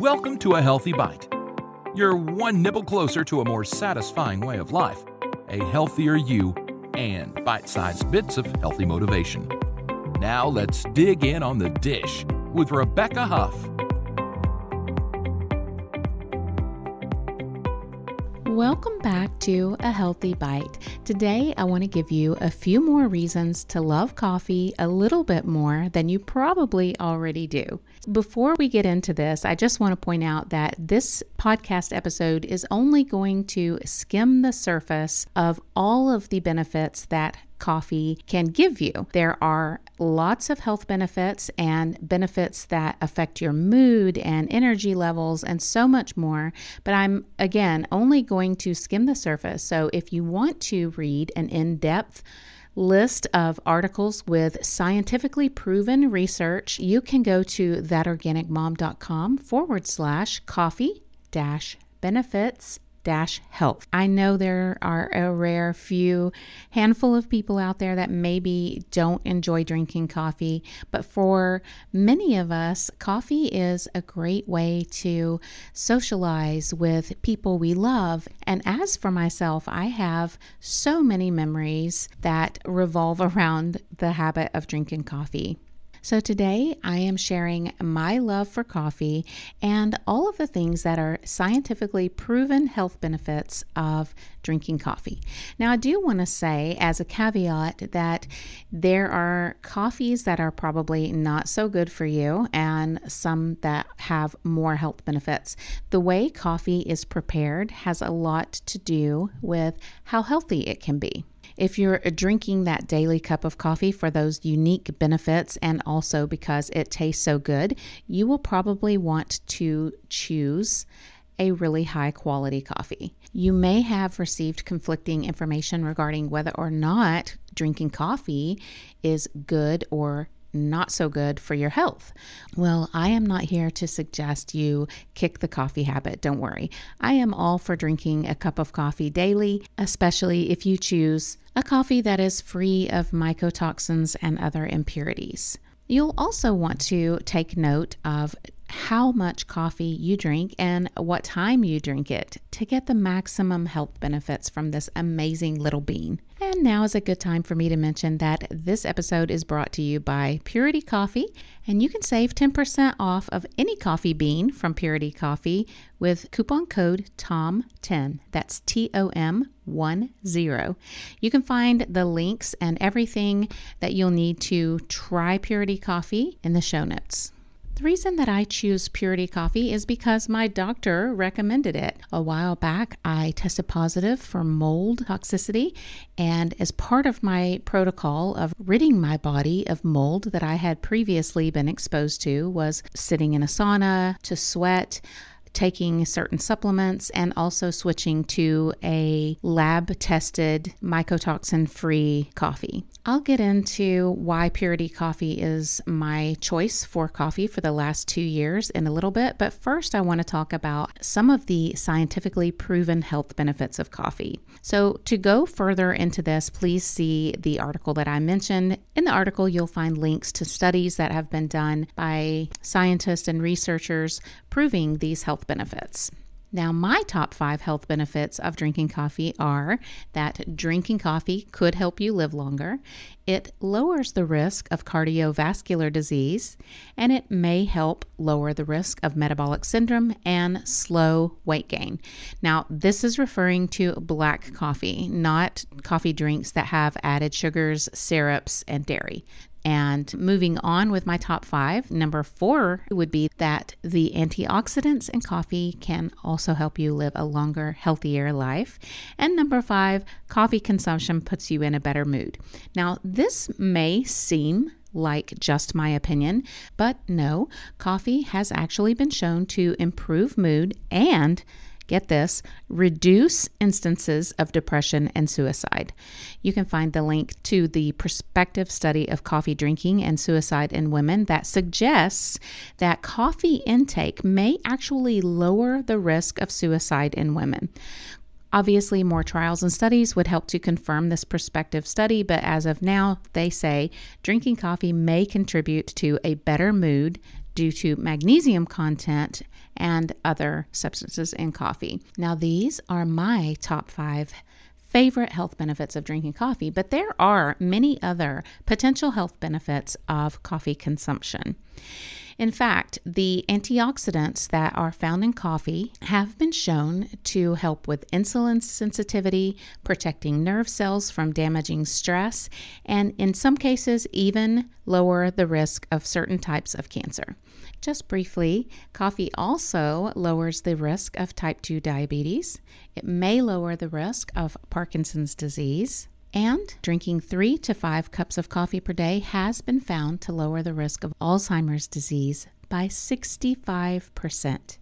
Welcome to A Healthy Bite. You're one nibble closer to a more satisfying way of life, a healthier you, and bite sized bits of healthy motivation. Now let's dig in on the dish with Rebecca Huff. Welcome back to A Healthy Bite. Today, I want to give you a few more reasons to love coffee a little bit more than you probably already do. Before we get into this, I just want to point out that this podcast episode is only going to skim the surface of all of the benefits that coffee can give you. There are lots of health benefits and benefits that affect your mood and energy levels and so much more. But I'm, again, only going to skim the surface. So if you want to read an in depth list of articles with scientifically proven research, you can go to thatorganicmom.com forward slash coffee dash benefits health. I know there are a rare few handful of people out there that maybe don't enjoy drinking coffee, but for many of us, coffee is a great way to socialize with people we love. And as for myself, I have so many memories that revolve around the habit of drinking coffee. So today I am sharing my love for coffee and all of the things that are scientifically proven health benefits of drinking coffee. Now, I do want to say as a caveat that there are coffees that are probably not so good for you and some that have more health benefits. The way coffee is prepared has a lot to do with how healthy it can be. If you're drinking that daily cup of coffee for those unique benefits and also because it tastes so good, you will probably want to choose a really high quality coffee. You may have received conflicting information regarding whether or not drinking coffee is good or not so good for your health. Well, I am not here to suggest you kick the coffee habit. Don't worry. I am all for drinking a cup of coffee daily, especially if you choose a coffee that is free of mycotoxins and other impurities. You'll also want to take note of how much coffee you drink and what time you drink it to get the maximum health benefits from this amazing little bean. And now is a good time for me to mention that this episode is brought to you by Purity Coffee, and you can save 10% off of any coffee bean from Purity Coffee with coupon code TOM10. That's T O M 1 0. You can find the links and everything that you'll need to try Purity Coffee in the show notes. The reason that I choose Purity Coffee is because my doctor recommended it. A while back, I tested positive for mold toxicity, and as part of my protocol of ridding my body of mold that I had previously been exposed to was sitting in a sauna to sweat taking certain supplements and also switching to a lab tested mycotoxin free coffee. I'll get into why Purity Coffee is my choice for coffee for the last two years in a little bit, but first I want to talk about some of the scientifically proven health benefits of coffee. So, to go further into this, please see the article that I mentioned. In the article, you'll find links to studies that have been done by scientists and researchers proving these health benefits. Now, my top five health benefits of drinking coffee are that drinking coffee could help you live longer, it lowers the risk of cardiovascular disease, and it may help lower the risk of metabolic syndrome and slow weight gain. Now, this is referring to black coffee, not coffee drinks that have added sugars, syrups, and dairy. And moving on with my top five, number four would be that the antioxidants in coffee can also help you live a longer, healthier life. And number five, coffee consumption puts you in a better mood. Now, this may seem like just my opinion, but no, coffee has actually been shown to improve mood and get this, reduce instances of depression and suicide. You can find the link to the prospective study of coffee drinking and suicide in women that suggests that coffee intake may actually lower the risk of suicide in women. Obviously, more trials and studies would help to confirm this prospective study, but as of now, they say drinking coffee may contribute to a better mood, due to magnesium content and other substances in coffee. Now, these are my top five favorite health benefits of drinking coffee, but there are many other potential health benefits of coffee consumption. In fact, the antioxidants that are found in coffee have been shown to help with insulin sensitivity, protecting nerve cells from damaging stress, and in some cases, even lower the risk of certain types of cancer. Just briefly, coffee also lowers the risk of type 2 diabetes. It may lower the risk of Parkinson's disease. And drinking three to five cups of coffee per day has been found to lower the risk of Alzheimer's disease by 65%.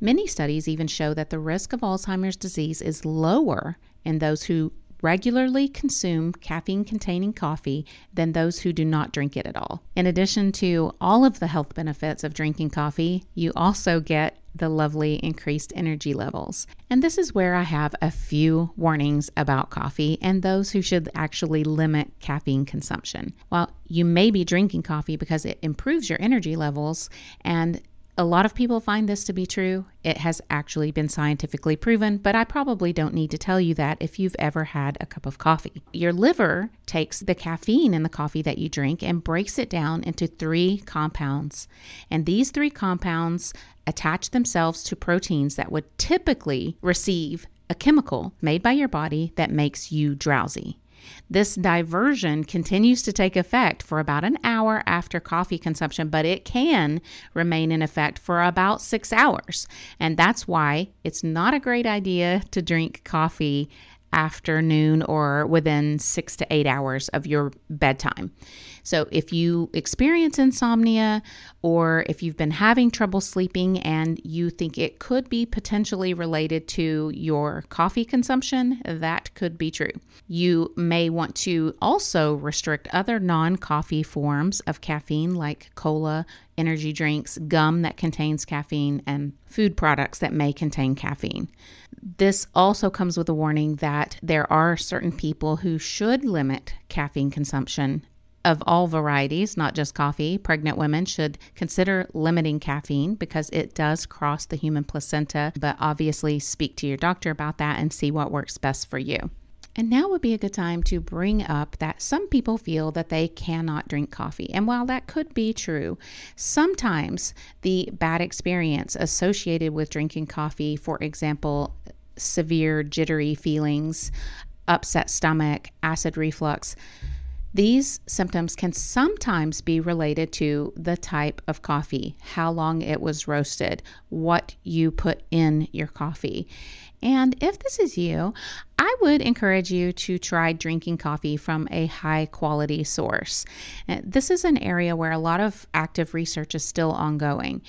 Many studies even show that the risk of Alzheimer's disease is lower in those who regularly consume caffeine containing coffee than those who do not drink it at all. In addition to all of the health benefits of drinking coffee, you also get the lovely increased energy levels. And this is where I have a few warnings about coffee and those who should actually limit caffeine consumption. While you may be drinking coffee because it improves your energy levels and a lot of people find this to be true. It has actually been scientifically proven, but I probably don't need to tell you that if you've ever had a cup of coffee. Your liver takes the caffeine in the coffee that you drink and breaks it down into three compounds. And these three compounds attach themselves to proteins that would typically receive a chemical made by your body that makes you drowsy. This diversion continues to take effect for about an hour after coffee consumption, but it can remain in effect for about six hours. And that's why it's not a great idea to drink coffee afternoon or within six to eight hours of your bedtime. So, if you experience insomnia or if you've been having trouble sleeping and you think it could be potentially related to your coffee consumption, that could be true. You may want to also restrict other non coffee forms of caffeine like cola, energy drinks, gum that contains caffeine, and food products that may contain caffeine. This also comes with a warning that there are certain people who should limit caffeine consumption of all varieties, not just coffee. Pregnant women should consider limiting caffeine because it does cross the human placenta, but obviously speak to your doctor about that and see what works best for you. And now would be a good time to bring up that some people feel that they cannot drink coffee. And while that could be true, sometimes the bad experience associated with drinking coffee, for example, severe jittery feelings, upset stomach, acid reflux, these symptoms can sometimes be related to the type of coffee, how long it was roasted, what you put in your coffee. And if this is you, I would encourage you to try drinking coffee from a high quality source. Uh, this is an area where a lot of active research is still ongoing.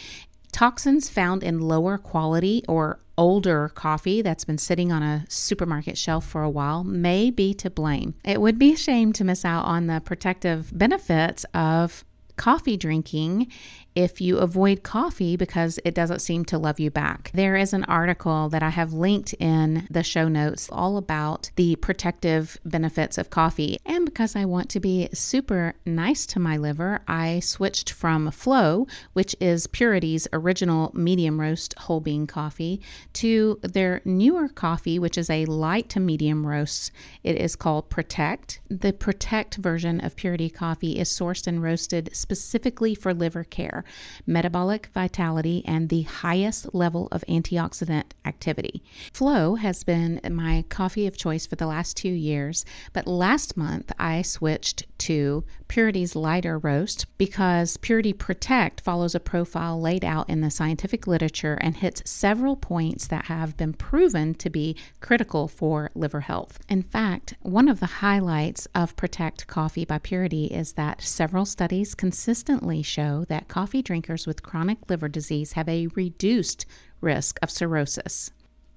Toxins found in lower quality or older coffee that's been sitting on a supermarket shelf for a while may be to blame. It would be a shame to miss out on the protective benefits of coffee drinking if you avoid coffee because it doesn't seem to love you back. There is an article that I have linked in the show notes all about the protective benefits of coffee. And because I want to be super nice to my liver, I switched from Flow, which is Purity's original medium roast whole bean coffee, to their newer coffee, which is a light to medium roast. It is called Protect. The Protect version of Purity coffee is sourced and roasted specifically for liver care metabolic vitality, and the highest level of antioxidant activity. Flow has been my coffee of choice for the last two years, but last month I switched to Purity's lighter roast because Purity Protect follows a profile laid out in the scientific literature and hits several points that have been proven to be critical for liver health. In fact, one of the highlights of Protect Coffee by Purity is that several studies consistently show that coffee drinkers with chronic liver disease have a reduced risk of cirrhosis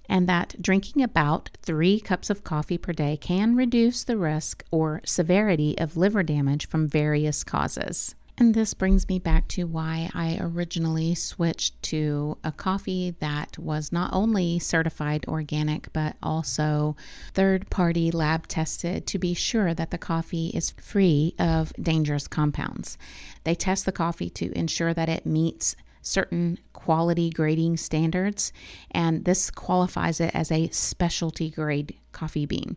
and that drinking about three cups of coffee per day can reduce the risk or severity of liver damage from various causes. And this brings me back to why I originally switched to a coffee that was not only certified organic, but also third party lab tested to be sure that the coffee is free of dangerous compounds. They test the coffee to ensure that it meets certain quality grading standards, and this qualifies it as a specialty grade coffee bean.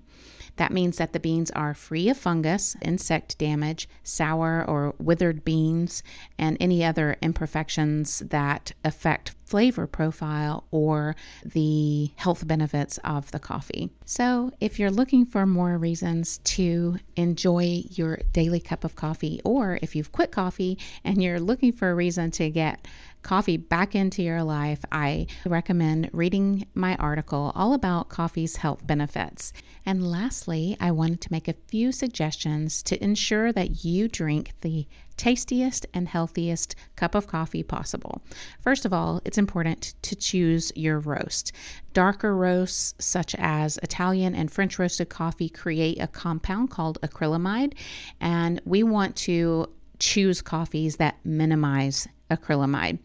That means that the beans are free of fungus, insect damage, sour or withered beans, and any other imperfections that affect flavor profile or the health benefits of the coffee. So, if you're looking for more reasons to enjoy your daily cup of coffee, or if you've quit coffee and you're looking for a reason to get coffee back into your life, I recommend reading my article all about coffee's health benefits. And lastly, I wanted to make a few suggestions to ensure that you drink the tastiest and healthiest cup of coffee possible. First of all, it's important to choose your roast. Darker roasts, such as Italian and French roasted coffee, create a compound called acrylamide, and we want to choose coffees that minimize acrylamide.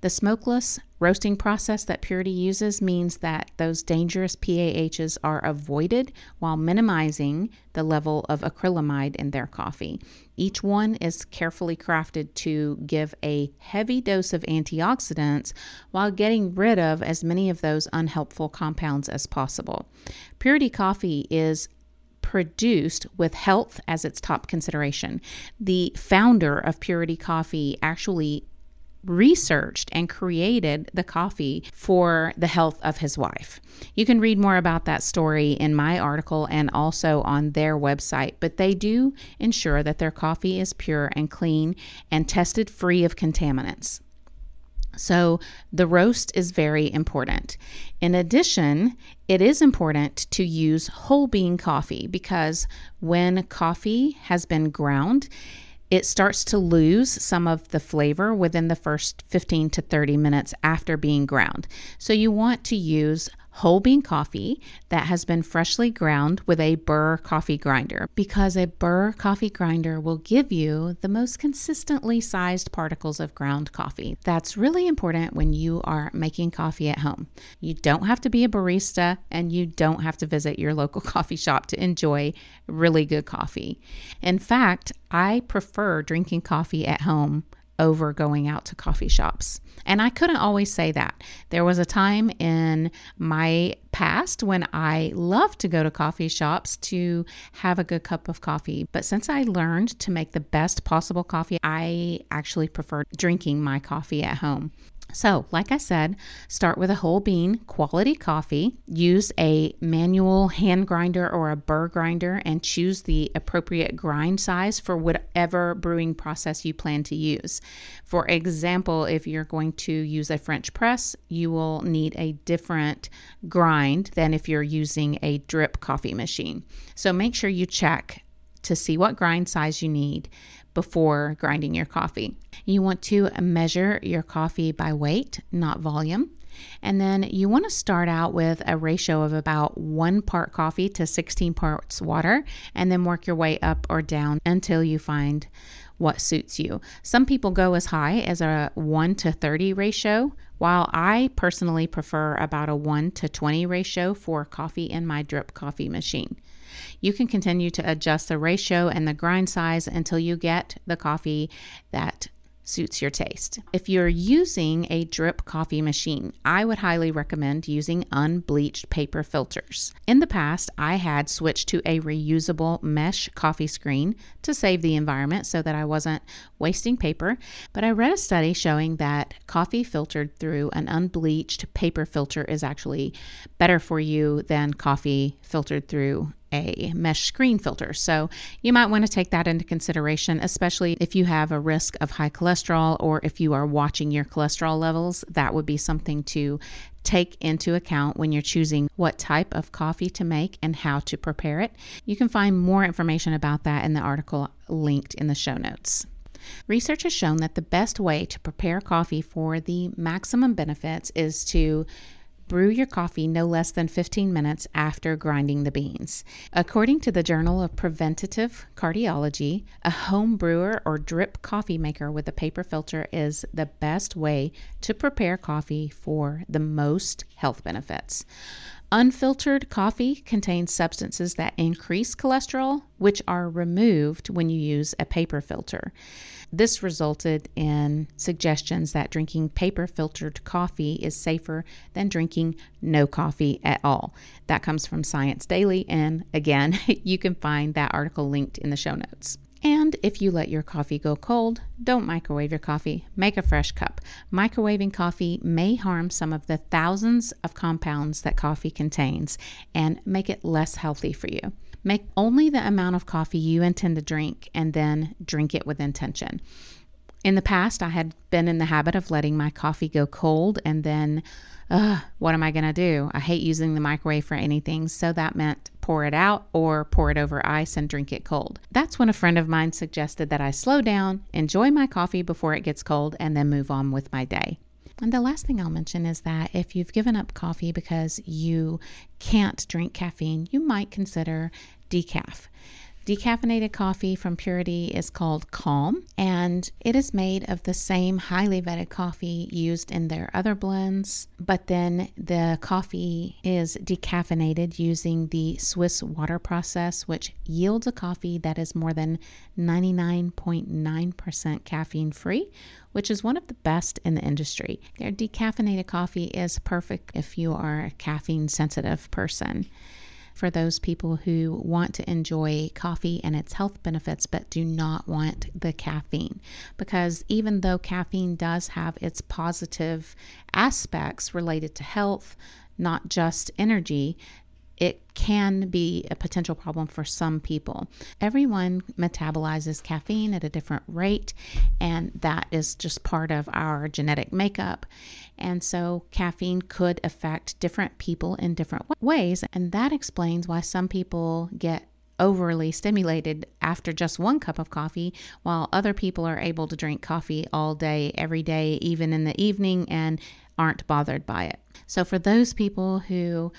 The smokeless roasting process that Purity uses means that those dangerous PAHs are avoided while minimizing the level of acrylamide in their coffee. Each one is carefully crafted to give a heavy dose of antioxidants while getting rid of as many of those unhelpful compounds as possible. Purity coffee is produced with health as its top consideration. The founder of Purity Coffee actually researched and created the coffee for the health of his wife. You can read more about that story in my article and also on their website, but they do ensure that their coffee is pure and clean and tested free of contaminants. So, the roast is very important. In addition, it is important to use whole bean coffee because when coffee has been ground, it starts to lose some of the flavor within the first 15 to 30 minutes after being ground. So you want to use whole bean coffee that has been freshly ground with a Burr coffee grinder because a Burr coffee grinder will give you the most consistently sized particles of ground coffee. That's really important when you are making coffee at home. You don't have to be a barista and you don't have to visit your local coffee shop to enjoy really good coffee. In fact, I prefer drinking coffee at home over going out to coffee shops. And I couldn't always say that. There was a time in my past when I loved to go to coffee shops to have a good cup of coffee. But since I learned to make the best possible coffee, I actually prefer drinking my coffee at home. So, like I said, start with a whole bean quality coffee. Use a manual hand grinder or a burr grinder and choose the appropriate grind size for whatever brewing process you plan to use. For example, if you're going to use a French press, you will need a different grind than if you're using a drip coffee machine. So, make sure you check to see what grind size you need before grinding your coffee. You want to measure your coffee by weight, not volume. And then you want to start out with a ratio of about one part coffee to 16 parts water, and then work your way up or down until you find what suits you. Some people go as high as a 1 to 30 ratio, while I personally prefer about a 1 to 20 ratio for coffee in my drip coffee machine. You can continue to adjust the ratio and the grind size until you get the coffee that suits your taste. If you're using a drip coffee machine, I would highly recommend using unbleached paper filters. In the past, I had switched to a reusable mesh coffee screen to save the environment so that I wasn't wasting paper, but I read a study showing that coffee filtered through an unbleached paper filter is actually better for you than coffee filtered through a mesh screen filter. So you might want to take that into consideration, especially if you have a risk of high cholesterol or if you are watching your cholesterol levels. That would be something to take into account when you're choosing what type of coffee to make and how to prepare it. You can find more information about that in the article linked in the show notes. Research has shown that the best way to prepare coffee for the maximum benefits is to Brew your coffee no less than 15 minutes after grinding the beans. According to the Journal of Preventative Cardiology, a home brewer or drip coffee maker with a paper filter is the best way to prepare coffee for the most health benefits. Unfiltered coffee contains substances that increase cholesterol, which are removed when you use a paper filter. This resulted in suggestions that drinking paper filtered coffee is safer than drinking no coffee at all. That comes from Science Daily, and again, you can find that article linked in the show notes. And if you let your coffee go cold, don't microwave your coffee. Make a fresh cup. Microwaving coffee may harm some of the thousands of compounds that coffee contains and make it less healthy for you. Make only the amount of coffee you intend to drink and then drink it with intention. In the past, I had been in the habit of letting my coffee go cold and then, what am I going to do? I hate using the microwave for anything, so that meant pour it out or pour it over ice and drink it cold. That's when a friend of mine suggested that I slow down, enjoy my coffee before it gets cold, and then move on with my day. And the last thing I'll mention is that if you've given up coffee because you can't drink caffeine, you might consider decaf. Decaffeinated coffee from Purity is called Calm, and it is made of the same highly vetted coffee used in their other blends, but then the coffee is decaffeinated using the Swiss water process, which yields a coffee that is more than 99.9% caffeine free, which is one of the best in the industry. Their decaffeinated coffee is perfect if you are a caffeine sensitive person for those people who want to enjoy coffee and its health benefits but do not want the caffeine. Because even though caffeine does have its positive aspects related to health, not just energy, it can be a potential problem for some people. Everyone metabolizes caffeine at a different rate, and that is just part of our genetic makeup. And so, caffeine could affect different people in different ways, and that explains why some people get overly stimulated after just one cup of coffee, while other people are able to drink coffee all day, every day, even in the evening, and aren't bothered by it. So, for those people who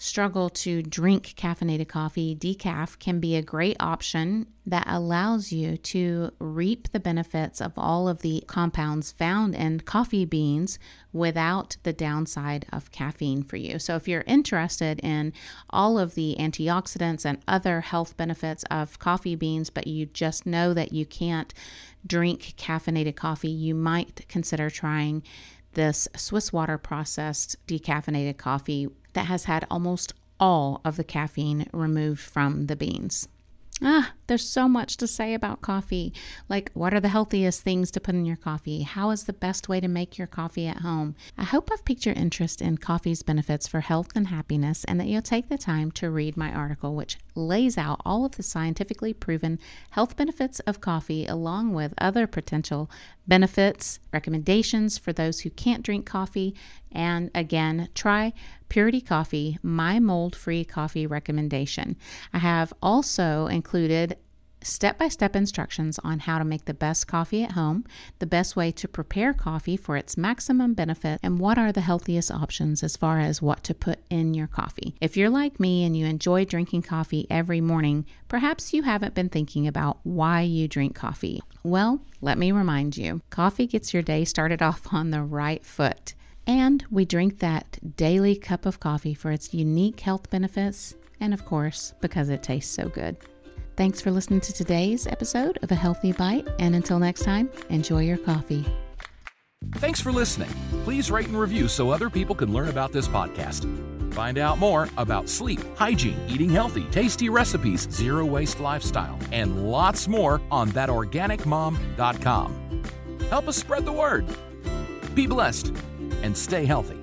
struggle to drink caffeinated coffee, decaf can be a great option that allows you to reap the benefits of all of the compounds found in coffee beans without the downside of caffeine for you. So, if you're interested in all of the antioxidants and other health benefits of coffee beans, but you just know that you can't drink caffeinated coffee, you might consider trying this Swiss water processed decaffeinated coffee that has had almost all of the caffeine removed from the beans. Ah, there's so much to say about coffee. Like, what are the healthiest things to put in your coffee? How is the best way to make your coffee at home? I hope I've piqued your interest in coffee's benefits for health and happiness, and that you'll take the time to read my article, which lays out all of the scientifically proven health benefits of coffee, along with other potential benefits, recommendations for those who can't drink coffee, and again, try Purity Coffee, my mold free coffee recommendation. I have also included step by step instructions on how to make the best coffee at home, the best way to prepare coffee for its maximum benefit, and what are the healthiest options as far as what to put in your coffee. If you're like me and you enjoy drinking coffee every morning, perhaps you haven't been thinking about why you drink coffee. Well, let me remind you coffee gets your day started off on the right foot. And we drink that daily cup of coffee for its unique health benefits and, of course, because it tastes so good. Thanks for listening to today's episode of A Healthy Bite, and until next time, enjoy your coffee. Thanks for listening. Please rate and review so other people can learn about this podcast. Find out more about sleep, hygiene, eating healthy, tasty recipes, zero waste lifestyle, and lots more on thatorganicmom.com. Help us spread the word. Be blessed and stay healthy.